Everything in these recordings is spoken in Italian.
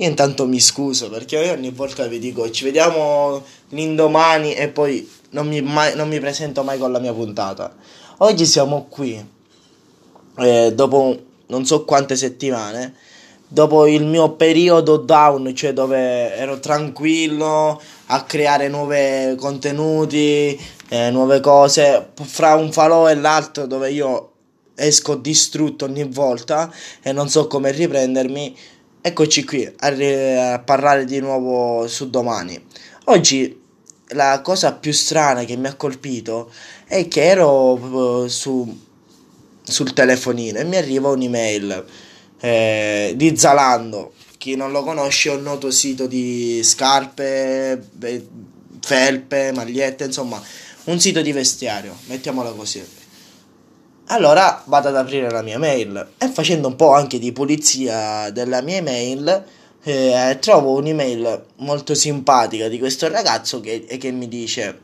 Io intanto mi scuso perché ogni volta vi dico ci vediamo l'indomani e poi non mi, mai, non mi presento mai con la mia puntata. Oggi siamo qui, eh, dopo non so quante settimane, dopo il mio periodo down, cioè dove ero tranquillo a creare nuovi contenuti, eh, nuove cose, fra un falò e l'altro dove io esco distrutto ogni volta e non so come riprendermi Eccoci qui a, a, parlare di nuovo su domani. Oggi la cosa più strana che mi ha colpito è che ero su, sul telefonino e mi arriva un'email eh, di Zalando. Chi non lo conosce è un noto sito di scarpe, felpe, magliette, insomma un sito di vestiario, mettiamola così. Allora vado ad aprire la mia mail e facendo un po' anche di pulizia della mia email eh, trovo un'email molto simpatica di questo ragazzo che, che mi dice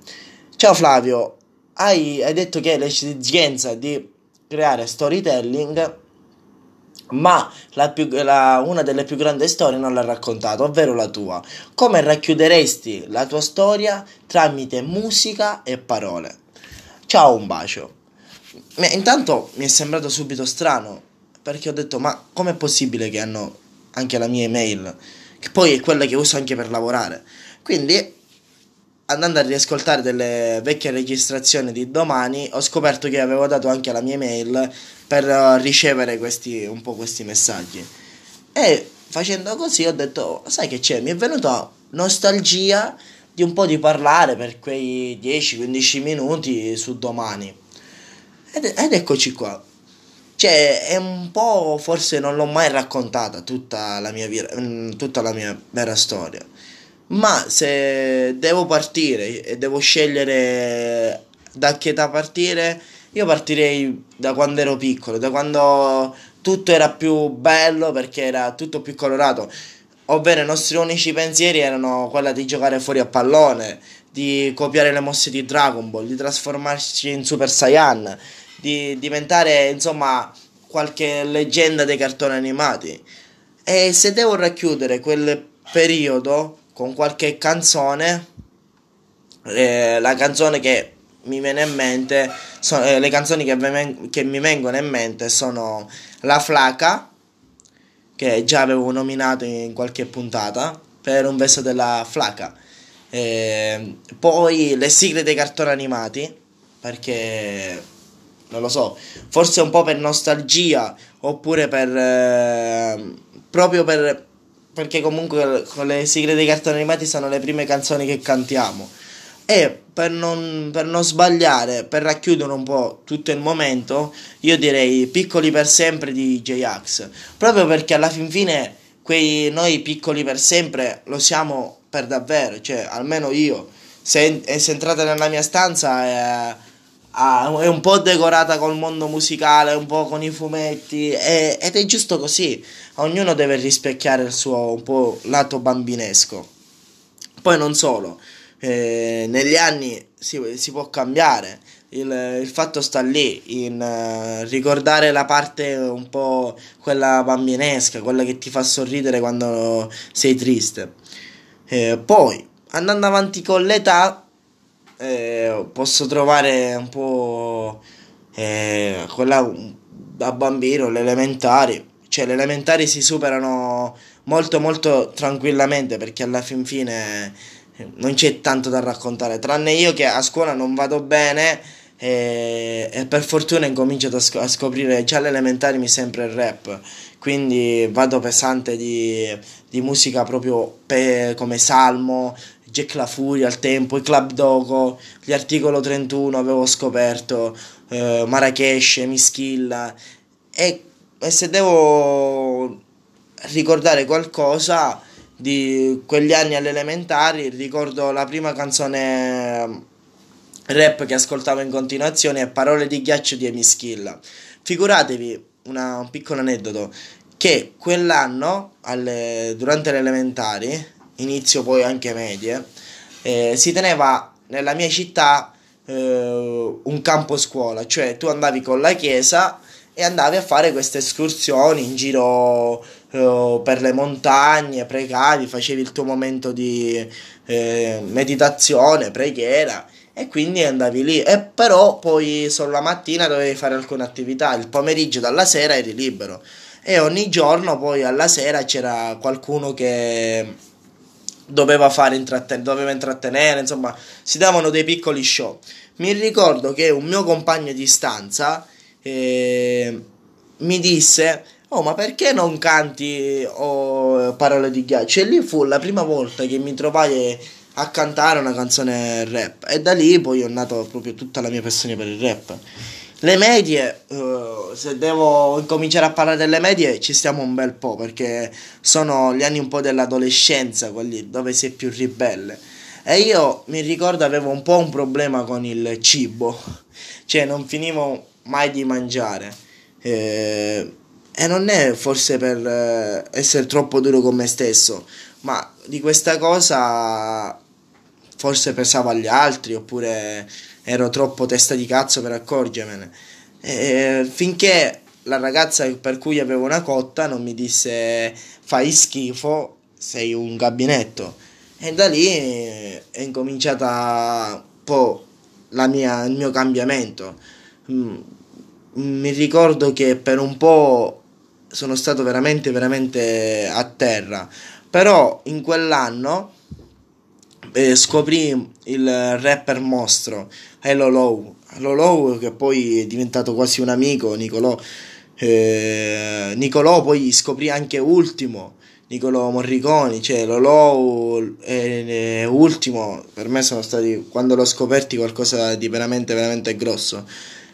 Ciao Flavio, hai, hai detto che hai l'esigenza di creare storytelling ma la più, la, una delle più grandi storie non l'ha raccontato, ovvero la tua. Come racchiuderesti la tua storia tramite musica e parole? Ciao, un bacio. Intanto mi è sembrato subito strano perché ho detto ma com'è possibile che hanno anche la mia email che poi è quella che uso anche per lavorare? Quindi andando a riascoltare delle vecchie registrazioni di domani ho scoperto che avevo dato anche la mia email per ricevere questi, un po' questi messaggi. E facendo così ho detto sai che c'è? Mi è venuta nostalgia di un po' di parlare per quei 10-15 minuti su domani ed, ed eccoci qua. Cioè, è un po'. Forse non l'ho mai raccontata tutta la mia, vira, mm, tutta la mia vera storia. Ma se devo partire e devo scegliere da che età partire, io partirei da quando ero piccolo, da quando tutto era più bello perché era tutto più colorato. Ovvero i nostri unici pensieri erano quelli di giocare fuori a pallone, di copiare le mosse di Dragon Ball, di trasformarci in Super Saiyan, di diventare insomma qualche leggenda dei cartoni animati. E se devo racchiudere quel periodo con qualche canzone, eh, la canzone che mi viene in mente, sono, eh, le canzoni che, me, che mi vengono in mente sono La Flaca, che già avevo nominato in qualche puntata, per un verso della Flaca. Eh, poi le sigle dei cartoni animati, perché non lo so, forse un po' per nostalgia oppure per eh, proprio per perché comunque con le sigle dei cartoni animati sono le prime canzoni che cantiamo. E per non, per non sbagliare, per racchiudere un po' tutto il momento, io direi Piccoli per sempre di J-Ax, proprio perché alla fin fine quei noi piccoli per sempre lo siamo per davvero, cioè almeno io, se, se entrate nella mia stanza... Eh, ah, è un po' decorata col mondo musicale, un po' con i fumetti e, ed è giusto così. Ognuno deve rispecchiare il suo un po' lato bambinesco. Poi non solo, eh, negli anni si, si può cambiare. Il, il, fatto sta lì, in uh, ricordare la parte un po' quella bambinesca, quella che ti fa sorridere quando sei triste. Eh, poi, andando avanti con l'età, eh, posso trovare un po' eh, quella da bambino, le elementari. Cioè, le elementari si superano molto molto tranquillamente perché alla fin fine eh, non c'è tanto da raccontare. Tranne io che a scuola non vado bene e, e per fortuna ho incominciato a, sc- a, scoprire già alle elementari mi sembra il rap. Quindi vado pesante di, di musica proprio pe- come Salmo, Jack La Furia al tempo, i Club Dogo, gli articolo 31 avevo scoperto, eh, Marrakesh, Mischilla e, e se devo ricordare qualcosa di quegli anni alle elementari, ricordo la prima canzone rap che ascoltavo in continuazione è Parole di ghiaccio di Emischilla. Figuratevi una, un piccolo aneddoto che quell'anno alle, durante le elementari inizio poi anche medie, eh, si teneva nella mia città eh, un campo scuola, cioè tu andavi con la chiesa e andavi a fare queste escursioni in giro eh, per le montagne, pregavi, facevi il tuo momento di eh, meditazione, preghiera e quindi andavi lì. E però poi solo la mattina dovevi fare alcune attività, il pomeriggio dalla sera eri libero. E ogni giorno poi alla sera c'era qualcuno che doveva fare intratten- doveva intrattenere, insomma, si davano dei piccoli show. Mi ricordo che un mio compagno di stanza eh, mi disse Oh, ma perché non canti oh, parole di ghiaccio? E lì fu la prima volta che mi trovai a cantare una canzone rap. E da lì poi ho nato proprio tutta la mia passione per il rap. Le medie, uh, se devo incominciare a parlare delle medie, ci stiamo un bel po' perché sono gli anni un po' dell'adolescenza, quelli dove sei più ribelle. E io mi ricordo avevo un po' un problema con il cibo, cioè non finivo mai di mangiare. Eh, e non è forse per eh, essere troppo duro con me stesso, ma di questa cosa forse pensavo agli altri oppure ero troppo testa di cazzo per accorgermene. E finché la ragazza per cui avevo una cotta non mi disse fai schifo, sei un gabinetto. E da lì è incominciata un po' mia, il mio cambiamento. Mm, mi ricordo che per un po' sono stato veramente, veramente a terra. Però in quell'anno eh, scoprì il rapper mostro Hello Low. Hello Low che poi è diventato quasi un amico, Nicolò. Eh, Nicolò poi scoprì anche Ultimo. Nicolò Morriconi, cioè Lolo e, e Ultimo, per me sono stati, quando l'ho scoperti, qualcosa di veramente, veramente grosso.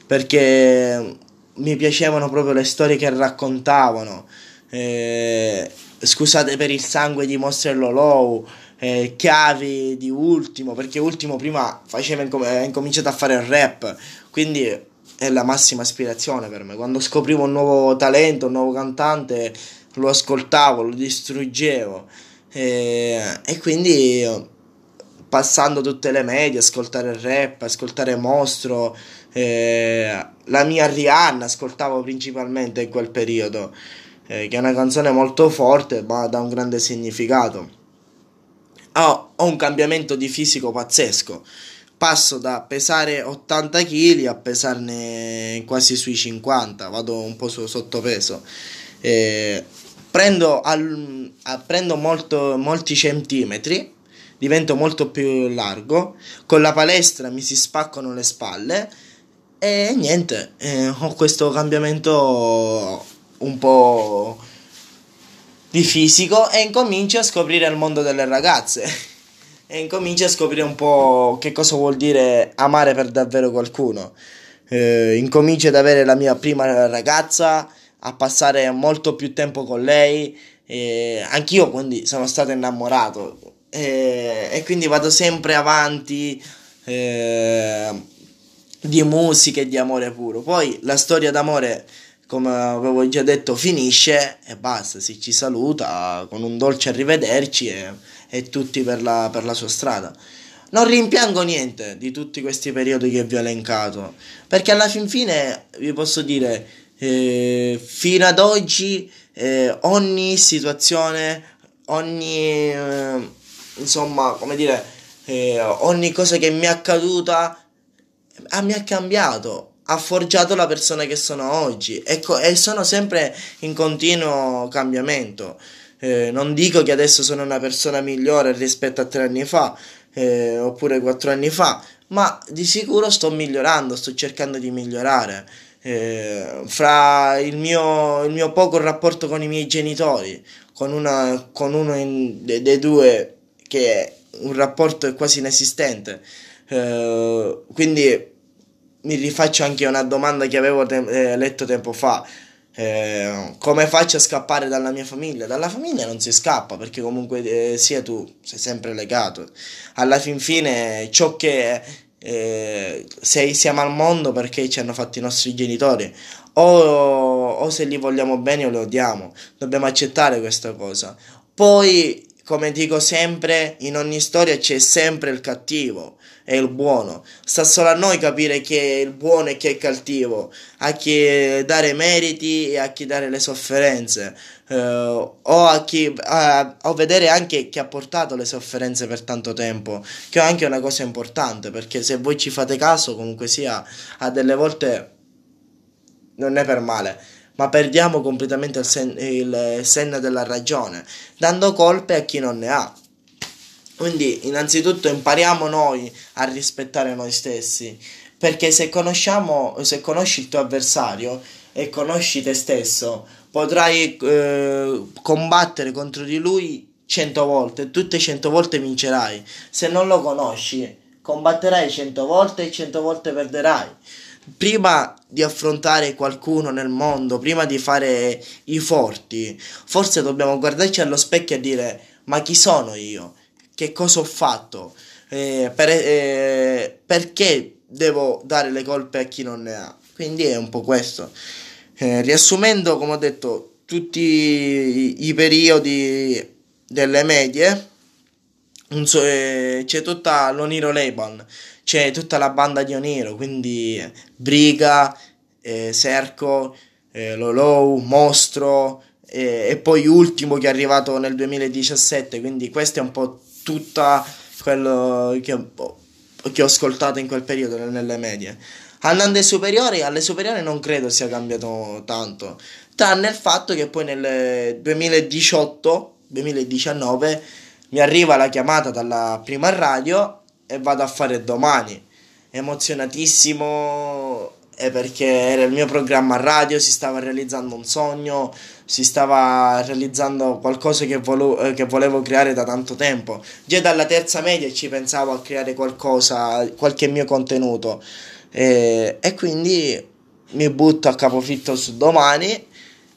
Perché mi piacevano proprio le storie che raccontavano. Eh, scusate per il sangue di Monster Lolo, eh, chiavi di Ultimo, perché Ultimo prima faceva ha incominciato a fare il rap, quindi è la massima ispirazione per me. Quando scoprivo un nuovo talento, un nuovo cantante, lo ascoltavo, lo distruggevo. Eh, e quindi passando tutte le medie, ascoltare il rap, ascoltare Mostro, eh, la mia Rihanna ascoltavo principalmente in quel periodo, eh, che è una canzone molto forte ma da un grande significato. Ho, ho un cambiamento di fisico pazzesco. Passo da pesare 80 kg a pesarne quasi sui 50, vado un po' sottopeso. Eh, prendo, al, prendo molto, molti centimetri, divento molto più largo, con la palestra mi si spaccano le spalle e niente, eh, ho questo cambiamento un po' di fisico e incomincio a scoprire il mondo delle ragazze. e incomincio a scoprire un po' che cosa vuol dire amare per davvero qualcuno. Eh, incomincio ad avere la mia prima ragazza, a passare molto più tempo con lei. Eh, anch'io quindi sono stato innamorato eh, e quindi vado sempre avanti. Eh, di musica e di amore puro. Poi la storia d'amore, come avevo già detto, finisce e basta, si ci saluta con un dolce arrivederci e, e tutti per la, per la sua strada. Non rimpiango niente di tutti questi periodi che vi ho elencato, perché alla fin fine vi posso dire, eh, fino ad oggi eh, ogni situazione, ogni, eh, insomma, come dire, eh, ogni cosa che mi è accaduta ah, mi ha cambiato, ha forgiato la persona che sono oggi ecco, e sono sempre in continuo cambiamento. Eh, non dico che adesso sono una persona migliore rispetto a tre anni fa eh, oppure quattro anni fa, ma di sicuro sto migliorando, sto cercando di migliorare. Eh, fra il mio, il mio, poco rapporto con i miei genitori, con, una, con uno in, de, dei due che è un rapporto quasi inesistente. Eh, quindi mi rifaccio anche una domanda che avevo te- eh, letto tempo fa. Eh, come faccio a scappare dalla mia famiglia? Dalla famiglia non si scappa perché comunque eh, sia tu sei sempre legato. Alla fin fine ciò che eh, sei, siamo al mondo perché ci hanno fatto i nostri genitori o, o se li vogliamo bene o li odiamo. Dobbiamo accettare questa cosa. Poi come dico sempre, in ogni storia c'è sempre il cattivo e il buono. Sta solo a noi capire chi è il buono e chi è il cattivo, a chi dare meriti e a chi dare le sofferenze, eh, o a chi a, a vedere anche chi ha portato le sofferenze per tanto tempo, che è anche una cosa importante, perché se voi ci fate caso, comunque sia, a delle volte non è per male ma perdiamo completamente il, sen- il senno della ragione, dando colpe a chi non ne ha. Quindi innanzitutto impariamo noi a rispettare noi stessi, perché se se conosci il tuo avversario e conosci te stesso, potrai eh, combattere contro di lui cento volte, tutte cento volte vincerai. Se non lo conosci, combatterai cento volte e cento volte perderai. Prima di affrontare qualcuno nel mondo, prima di fare i forti, forse dobbiamo guardarci allo specchio e dire: Ma chi sono io? che cosa ho fatto, eh, per, eh, perché devo dare le colpe a chi non ne ha. Quindi è un po' questo. Eh, riassumendo, come ho detto, tutti i, i periodi delle medie, so, eh, c'è tutta l'Oniro Leban, c'è tutta la banda di Oniro, quindi Briga, eh, Serco, eh, Lolou, Mostro, e poi ultimo che è arrivato nel 2017, quindi questo è un po' tutta quello che, che ho ascoltato in quel periodo nelle medie. Andando ai superiori, alle superiori non credo sia cambiato tanto, tranne il fatto che poi nel 2018-2019 mi arriva la chiamata dalla prima radio e vado a fare domani. Emozionatissimo perché era il mio programma radio, si stava realizzando un sogno, si stava realizzando qualcosa che, volo- eh, che, volevo creare da tanto tempo. Già dalla terza media ci pensavo a creare qualcosa, qualche mio contenuto. E, e quindi mi butto a capofitto su domani.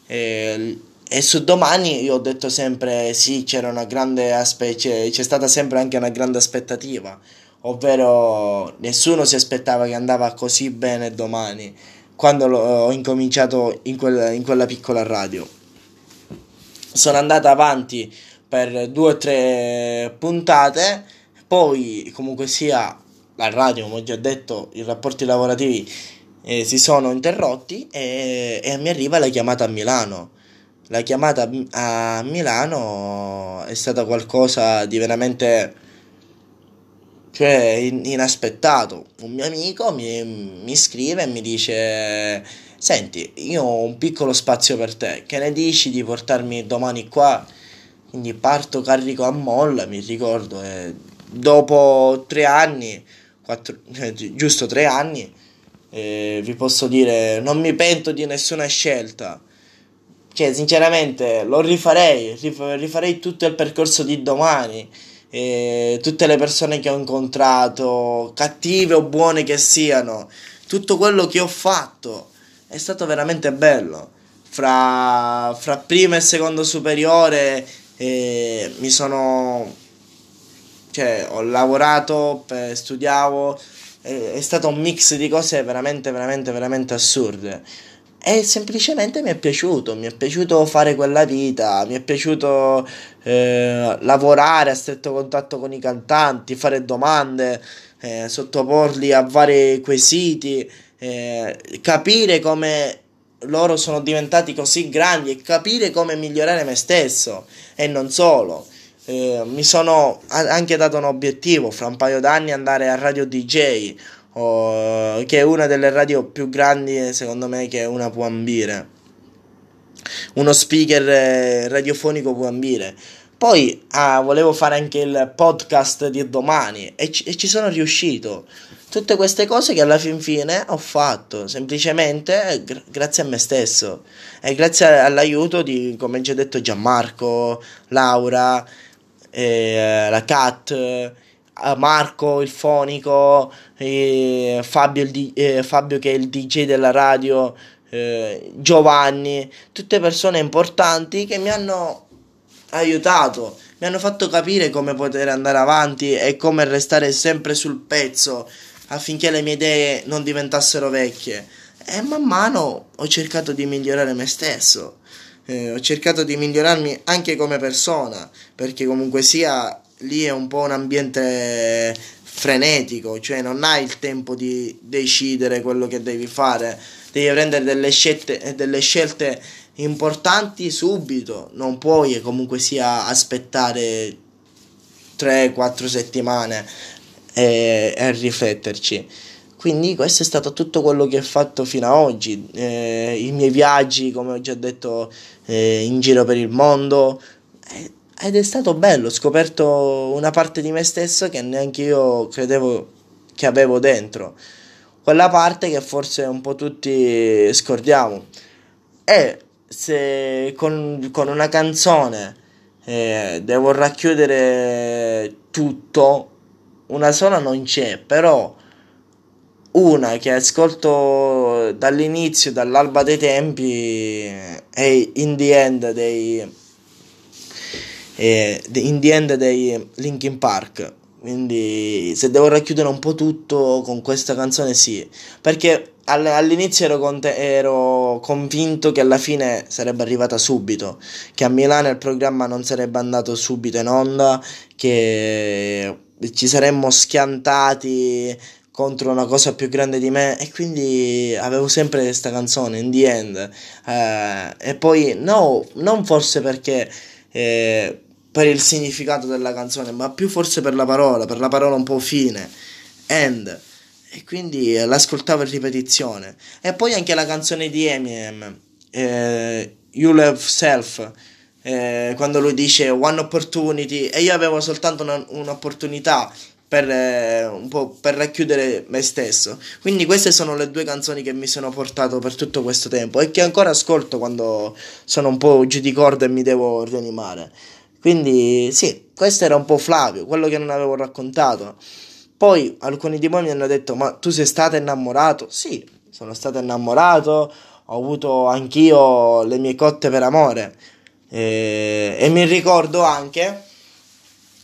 E, e su domani io ho detto sempre sì, c'era una grande aspe- c'è, c'è stata sempre anche una grande aspettativa, ovvero nessuno si aspettava che andava così bene domani quando ho incominciato in, quel, in quella piccola radio sono andata avanti per due o tre puntate, poi comunque sia la radio, come ho già detto, i rapporti lavorativi eh, si sono interrotti e, e, mi arriva la chiamata a Milano. La chiamata a Milano è stata qualcosa di veramente cioè, inaspettato. Un mio amico mi, mi scrive e mi dice Senti, io ho un piccolo spazio per te, che ne dici di portarmi domani qua? Quindi parto carico a molla, mi ricordo, e dopo tre anni, quattro, eh, giusto tre anni, eh, vi posso dire, non mi pento di nessuna scelta. Cioè, sinceramente, lo rifarei, rifarei tutto il percorso di domani. Eh, tutte le persone che ho incontrato, cattive o buone che siano, tutto quello che ho fatto è stato veramente bello. Fra, fra prima e secondo superiore eh, mi sono... cioè ho lavorato, studiavo, è stato un mix di cose veramente, veramente, veramente assurde. E semplicemente mi è piaciuto, mi è piaciuto fare quella vita, mi è piaciuto eh, lavorare a stretto contatto con i cantanti, fare domande, eh, sottoporli a vari quesiti eh, capire come loro sono diventati così grandi e capire come migliorare me stesso e non solo. Eh, mi sono anche dato un obiettivo fra un paio d'anni andare a Radio DJ, oh, che è una delle radio più grandi secondo me che una può ambire. Uno speaker eh, radiofonico può ambire. Poi ah, volevo fare anche il podcast di domani e ci, e ci sono riuscito. Tutte queste cose che alla fin fine ho fatto semplicemente gra- grazie a me stesso e grazie all'aiuto di, come già detto, Gianmarco, Laura, eh, la Cat, eh, Marco il fonico, eh, Fabio, il di- eh, Fabio che è il DJ della radio, eh, Giovanni, tutte persone importanti che mi hanno aiutato, mi hanno fatto capire come poter andare avanti e come restare sempre sul pezzo affinché le mie idee non diventassero vecchie. E man mano ho cercato di migliorare me stesso. eh, ho cercato di migliorarmi anche come persona, perché comunque sia lì è un po' un ambiente frenetico, cioè non hai il tempo di decidere quello che devi fare, devi prendere delle scelte, delle scelte importanti subito, non puoi comunque sia aspettare 3-4 settimane e, e rifletterci. Quindi questo è stato tutto quello che ho fatto fino ad oggi, eh, i miei viaggi, come ho già detto, eh, in giro per il mondo. Eh, ed è stato bello, ho scoperto una parte di me stesso che neanche io credevo che avevo dentro. Quella parte che forse un po' tutti scordiamo. E se con, con una canzone eh, devo racchiudere tutto, una sola non c'è, però una che ascolto dall'inizio, dall'alba dei tempi, è In the End dei, eh, in the end dei Linkin Park. Quindi se devo racchiudere un po' tutto con questa canzone sì, perché all'inizio ero, conte- ero, convinto che alla fine sarebbe arrivata subito, che a Milano il programma non sarebbe andato subito in onda, che ci saremmo schiantati contro una cosa più grande di me. E quindi avevo sempre questa canzone in the end. Eh, e poi no non forse perché eh, per il significato della canzone ma più forse per la parola per la parola un po' fine end e quindi l'ascoltavo in ripetizione e poi anche la canzone di Eminem eh, You Love Self eh, quando lui dice one opportunity e io avevo soltanto una, un'opportunità per, eh, un po' per racchiudere me stesso. Quindi queste sono le due canzoni che mi sono portato per tutto questo tempo e che ancora ascolto quando sono un po' giù di corda e mi devo rianimare. Quindi sì, questo era un po' Flavio, quello che non avevo raccontato. Poi alcuni di voi mi hanno detto: Ma tu sei stato innamorato? Sì, sono stato innamorato, ho avuto anch'io le mie cotte per amore. E, e mi ricordo anche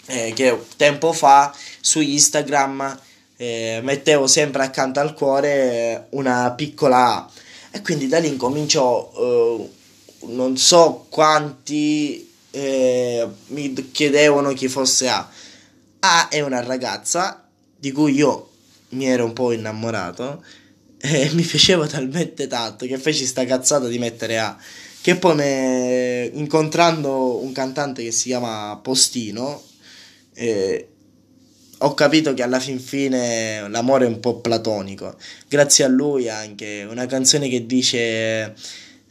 eh, che tempo fa su Instagram eh, mettevo sempre accanto al cuore una piccola A e quindi da lì incominciò eh, non so quanti eh, mi chiedevano chi fosse A A è una ragazza di cui io mi ero un po' innamorato e mi piaceva talmente tanto che feci sta cazzata di mettere A che poi me, incontrando un cantante che si chiama Postino eh, ho capito che alla fin fine l'amore è un po' platonico. Grazie a lui anche una canzone che dice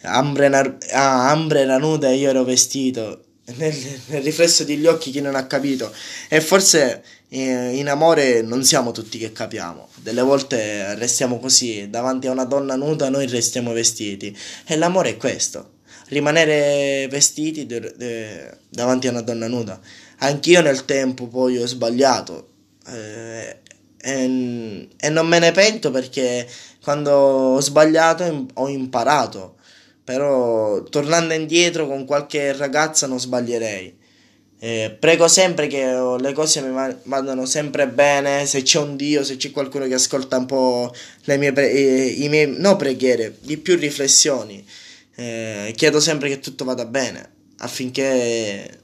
Ambre, ah, Ambre era nuda e io ero vestito. Nel, nel, riflesso degli occhi chi non ha capito. E forse eh, in amore non siamo tutti che capiamo. Delle volte restiamo così, davanti a una donna nuda noi restiamo vestiti. E l'amore è questo, rimanere vestiti de, de, davanti a una donna nuda. Anch'io nel tempo poi ho sbagliato, eh, e, e, non me ne pento perché quando ho sbagliato ho imparato. Però tornando indietro con qualche ragazza non sbaglierei. Eh, prego sempre che le cose mi vadano sempre bene. Se c'è un Dio, se c'è qualcuno che ascolta un po' le mie, pre- i, i miei no preghiere, di più riflessioni. Eh, chiedo sempre che tutto vada bene affinché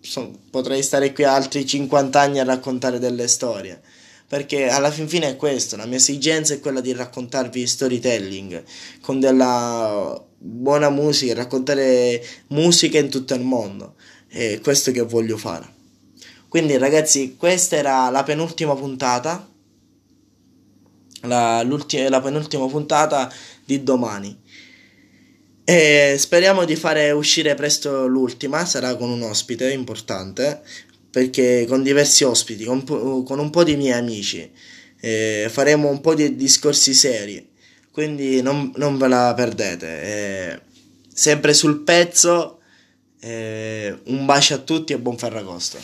so, potrei stare qui altri 50 anni a raccontare delle storie. Perché alla fin fine è questo, la mia esigenza è quella di raccontarvi storytelling con della buona musica, raccontare musica in tutto il mondo. È questo che voglio fare. Quindi ragazzi, questa era la penultima puntata. La, la penultima puntata di domani. E speriamo di fare uscire presto l'ultima, sarà con un ospite importante, perché con diversi ospiti, con, con un po' di miei amici, eh, faremo un po' di discorsi seri, quindi non, non ve la perdete. Eh, sempre sul pezzo, eh, un bacio a tutti e buon Ferragosto.